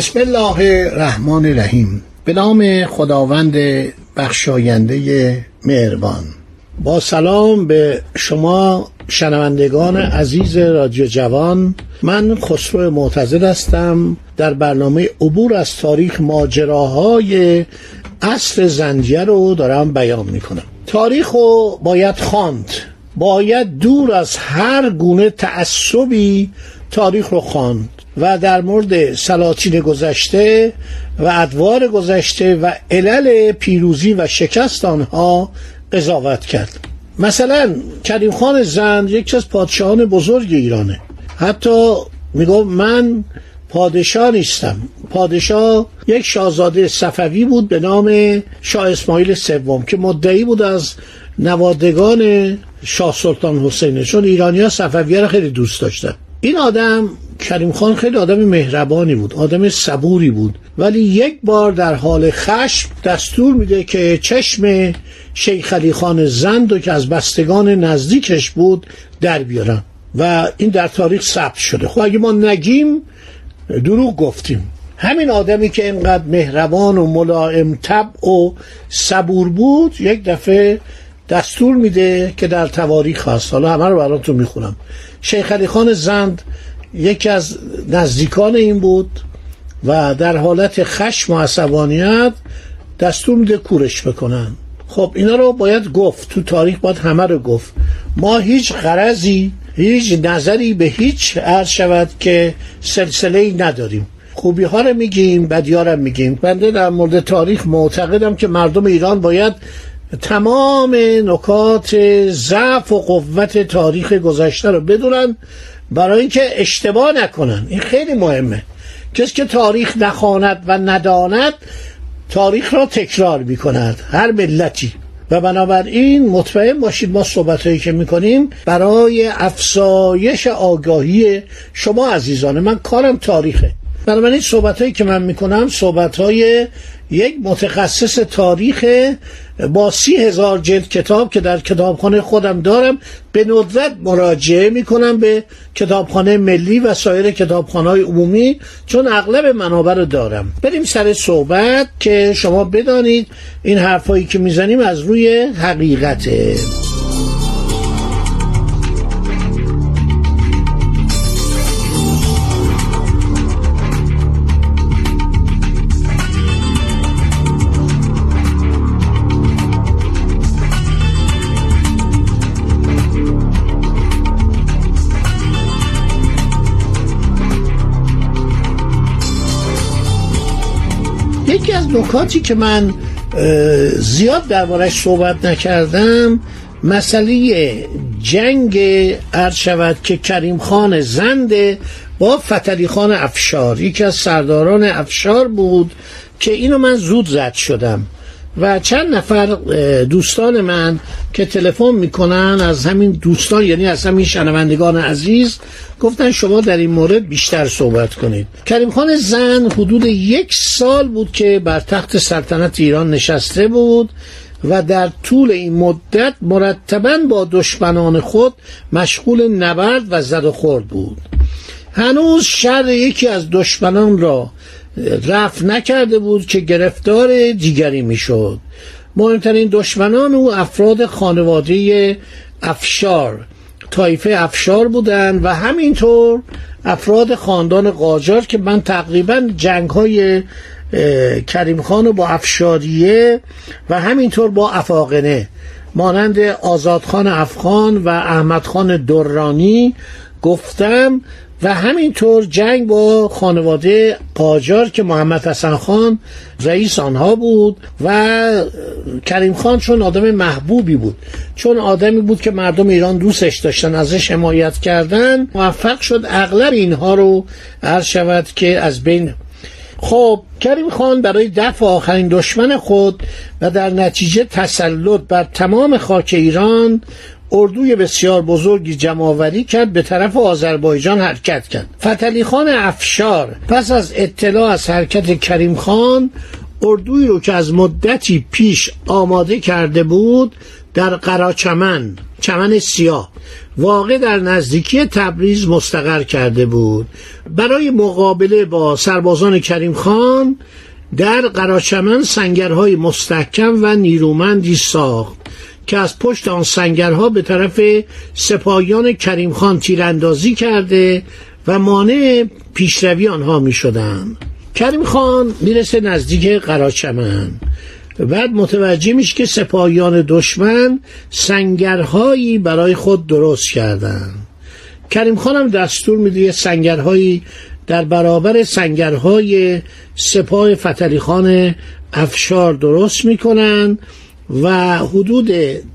بسم الله الرحمن الرحیم. به نام خداوند بخشاینده مهربان. با سلام به شما شنوندگان عزیز رادیو جوان. من خسرو معتزد هستم. در برنامه عبور از تاریخ ماجراهای عصر زنجیه رو دارم بیان می‌کنم. تاریخ رو باید خواند. باید دور از هر گونه تعصبی تاریخ رو خواند. و در مورد سلاطین گذشته و ادوار گذشته و علل پیروزی و شکست آنها قضاوت کرد. مثلا کریم خان زند یکی از پادشاهان بزرگ ایرانه. حتی میگم من پادشاه نیستم. پادشاه یک شاهزاده صفوی بود به نام شاه اسماعیل سوم که مدعی بود از نوادگان شاه سلطان حسینه چون ایرانی ها صفویه را خیلی دوست داشتن. این آدم کریم خان خیلی آدم مهربانی بود آدم صبوری بود. ولی یک بار در حال خشم دستور میده که چشم شیخ علی خان زند و که از بستگان نزدیکش بود در بیارن. و این در تاریخ ثبت شده. خب اگه ما نگیم دروغ گفتیم. همین آدمی که اینقدر مهربان و ملائم طبع و صبور بود یک دفعه دستور میده که در تواریخ هست. حالا همه رو براتون می‌خونم. شیخ علی خان زند یکی از نزدیکان این بود و در حالت خشم و عصبانیت دستور میده کورش بکنن. خب اینا رو باید گفت. تو تاریخ باید همه رو گفت. ما هیچ غرضی هیچ نظری به هیچ عرض شود که سلسله ای نداریم. خوبی ها رو میگیم بدی ها رو میگیم. بنده در مورد تاریخ معتقدم که مردم ایران باید تمام نکات ضعف و قوت تاریخ گذشته رو بدونن. برای اینکه اشتباه نکنن. این خیلی مهمه. کسی که تاریخ نخواند و نداند تاریخ را تکرار می کند هر ملتی. و بنابراین مطمئن باشید ما صحبت هایی که می‌کنیم برای افزایش آگاهی شما عزیزان من کارم تاریخه. بنابراین صحبت هایی که من می‌کنم صحبت های یک متخصص تاریخ با سی هزار جلد کتاب که در کتابخانه خودم دارم به ندرت مراجعه می‌کنم به کتابخانه ملی و سایر کتابخانه های عمومی چون اغلب منابع رو دارم. بریم سر صحبت که شما بدانید این حرفایی که می‌زنیم از روی حقیقته. نکاتی که من زیاد دربارش صحبت نکردم مسئله جنگ عرض شود که کریم خان زنده با فتلی خان افشار. یکی از سرداران افشار بود که اینو من زود زد شدم. و چند نفر دوستان من که تلفن می‌کنن از همین دوستان یعنی از همین شنوندگان عزیز گفتن شما در این مورد بیشتر صحبت کنید. کریم خان زن حدود یک سال بود که بر تخت سلطنت ایران نشسته بود و در طول این مدت مرتبا با دشمنان خود مشغول نبرد و زد و خورد بود. هنوز شر یکی از دشمنان را رفت نکرده بود که گرفتار دیگری می‌شد. مهمترین دشمنان او افراد خانواده افشار. طایفه افشار بودند و همینطور افراد خاندان قاجار که من تقریبا جنگ های کریم خان با افشاریه و همینطور با افاقنه مانند آزادخان افغان و احمدخان درانی گفتم و همینطور جنگ با خانواده قاجار که محمد حسن خان رئیس آنها بود و کریم خان چون آدم محبوبی بود. چون آدمی بود که مردم ایران دوستش داشتن ازش حمایت کردن موفق شد اغلب اینها رو عرض شود که از بین. خب کریم خان برای دفع آخرین دشمن خود و در نتیجه تسلط بر تمام خاک ایران اردوی بسیار بزرگی جمعآوری کرد به طرف آذربایجان حرکت کرد. فتلی خان افشار پس از اطلاع از حرکت کریم خان اردوی رو که از مدتی پیش آماده کرده بود در قراچمن چمن سیاه واقع در نزدیکی تبریز مستقر کرده بود. برای مقابله با سربازان کریم خان در قراچمن سنگرهای مستحکم و نیرومندی ساخت. که از پشت آن سنگرها به طرف سپاهیان کریم خان تیراندازی کرده و مانع پیشروی آنها می شدن. کریم خان می‌رسه نزدیک قراچمن بعد متوجه میشه که سپاهیان دشمن سنگرهایی برای خود درست کردن کریم خانم دستور میده سنگرهایی در برابر سنگرهای سپاه فتلی خان افشار درست می‌کنن و حدود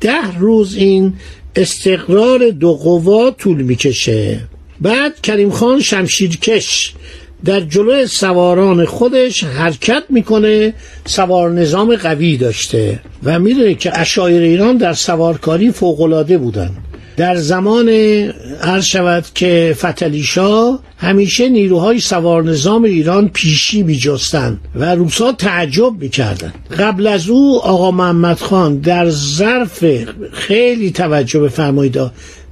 ده روز این استقرار دو قوا طول می‌کشه. بعد کریم خان شمشیرکش در جلو سواران خودش حرکت می‌کنه سوار نظام قوی داشته و می‌دونه که اشایر ایران در سوارکاری فوقالعاده بودن. در زمان عرض شود که فتلیشا همیشه نیروهای سوار نظام ایران پیشی میجستند و روسا تعجب می‌کردن قبل از او آقا محمد خان در ظرف خیلی توجه بفرمایید.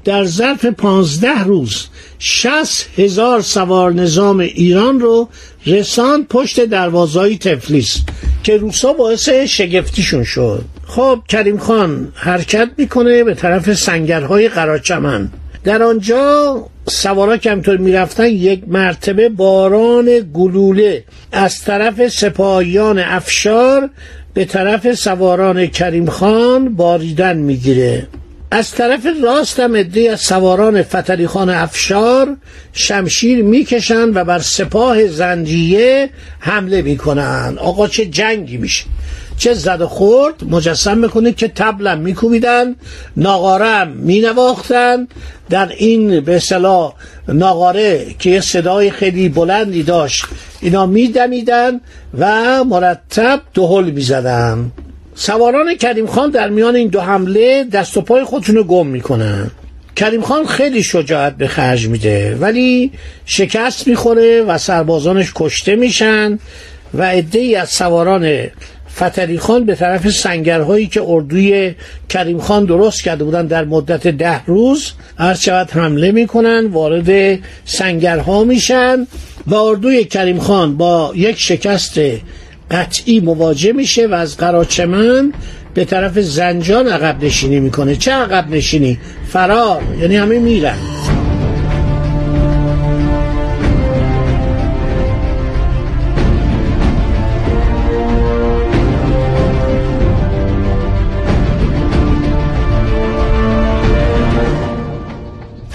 در ظرف پانزده روز شست هزار سوار نظام ایران رو رساند پشت دروازهای تفلیس که روسا باعث شگفتیشون شد. خب کریم خان حرکت می‌کنه به طرف سنگرهای قراچمن. در آنجا سوارا که همطور می‌رفتن یک مرتبه باران گلوله از طرف سپاهیان افشار به طرف سواران کریم خان باریدن می‌گیره. از طرف راست هم از سواران فتری خان افشار شمشیر می‌کشند و بر سپاه زندیه حمله می‌کنن. آقا چه جنگی میشه. چه زد و خورد مجسم می‌کنه که تبلم میکوبیدن ناغارم مینواختن. در این به اصطلاح ناغاره که یه صدای خیلی بلندی داشت اینا میدمیدن و مرتب دهل می‌زدن. سواران کریم خان در میان این دو حمله دست و پای خودشونو گم می‌کنن. کریم خان خیلی شجاعت به خرج میده ولی شکست می‌خوره و سربازانش کشته میشن و عده از سواران فتری خان به طرف سنگرهایی که اردوی کریم خان درست کرده بودن در مدت ده روز هر شود حمله می‌کنن وارد سنگرها میشن و اردوی کریم خان با یک شکست قطعی مواجه میشه و از قراچمن به طرف زنجان عقب نشینی می‌کنه. چه عقب نشینی؟ فرار یعنی همه میرن.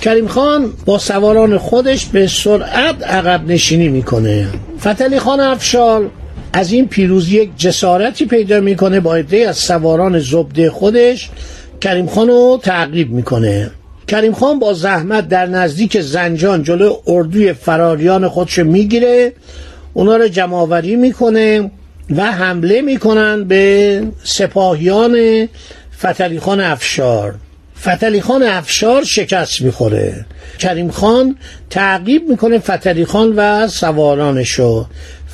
کریم خان با سواران خودش به سرعت عقب نشینی می‌کنه. فتلی خان افشار از این پیروزی یک جسارتی پیدا می‌کنه با عده از سواران زبده خودش. کریم خان رو تعقیب می‌کنه. کریم خان با زحمت در نزدیک زنجان جلو اردوی فراریان خودش می‌گیره. اونا رو جمعآوری می‌کنه و حمله می‌کنن به سپاهیان فتلی خان افشار. فتلی خان افشار شکست می‌خوره. کریم خان تعقیب می‌کنه فتلی خان و سوارانشو.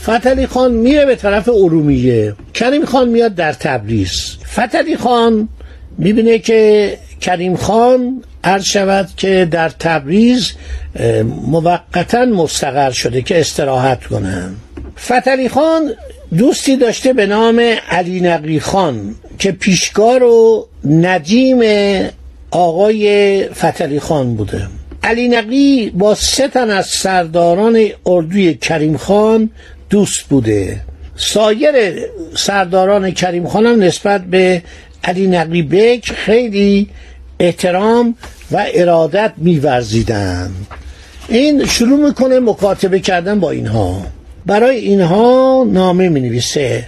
فتلی خان میره به طرف ارومیه. کریم خان میاد در تبریز. فتلی خان می‌بینه که کریم خان عرض شود که در تبریز موقتا مستقر شده که استراحت کنن فتلی خان دوستی داشته به نام علی نقی خان که پیشگار و ندیم آقای فتلی خان بوده. علی نقی با سه تن از سرداران اردوی کریم خان دوست بوده. سایر سرداران کریم خانم نسبت به علی نقی بک خیلی احترام و ارادت میورزیدن. این شروع می‌کنه مکاتبه کردن با اینها. برای اینها نامه می نویسه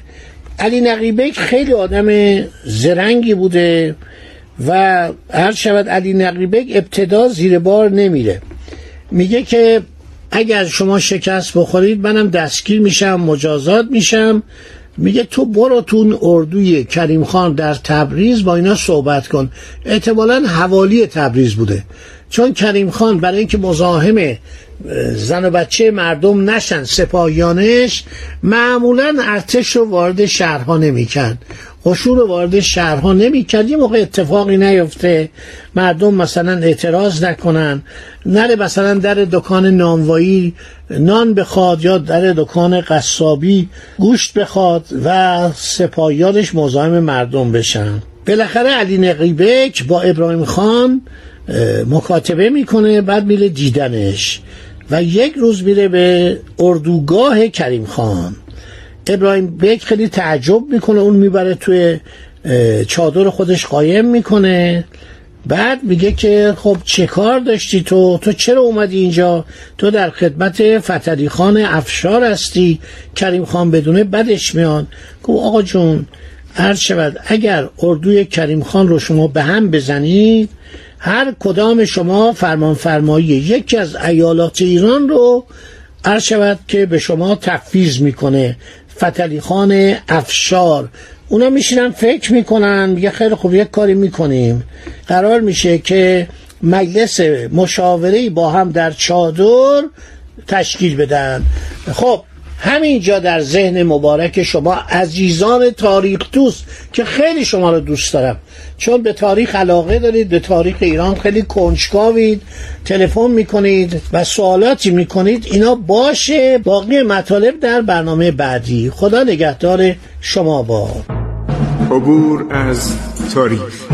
علی نقیبک خیلی آدم زرنگی بوده. و هر شود علی نقیبک ابتدا زیر بار نمیره. میگه که اگر شما شکست بخورید منم دستگیر میشم مجازات میشم. میگه تو برو تو اردوی کریم خان در تبریز با اینا صحبت کن. احتمالا حوالی تبریز بوده. چون کریم خان برای اینکه مزاحم زن و بچه مردم نشن سپاهیانش معمولا ارتش رو وارد شهرها نمی‌کرد. قشور رو وارد شهرها نمی‌کرد. یه موقع اتفاقی نیفته. مردم مثلا اعتراض نکنن. نره مثلا در دکان نانوایی نان بخواد یا در دکان قصابی گوشت بخواد و سپاهیانش مزاحم مردم بشن. بالاخره علی نقیبک با ابراهیم خان مکاتبه می‌کنه بعد میره دیدنش. و یک روز میره به اردوگاه کریم خان. ابراهیم بیک خیلی تعجب می‌کنه اون می‌بره توی چادر خودش قایم می‌کنه. بعد میگه که خب چه کار داشتی تو؟ تو چرا اومدی اینجا؟ تو در خدمت فتری خان افشار هستی. کریم خان بدونه بدش میان گفت آقا جون عرض شود اگر اردوی کریم خان رو شما به هم بزنید هر کدام شما فرمان فرمایی یکی از ایالات ایران رو عرض شود که به شما تفویض می‌کنه. فتلی خان افشار. اونا میشینن فکر می‌کنن میگه خیلی خوب یک کاری می‌کنیم. قرار میشه که مجلس مشاوره با هم در چادر تشکیل بدن. خب همینجا در ذهن مبارک شما عزیزان تاریخ دوست که خیلی شما رو دوست دارم. چون به تاریخ علاقه دارید به تاریخ ایران خیلی کنجکاوید تلفن می‌کنید و سوالاتی می‌کنید اینا باشه. باقی مطالب در برنامه بعدی. خدا نگهدار شما با. عبور از تاریخ.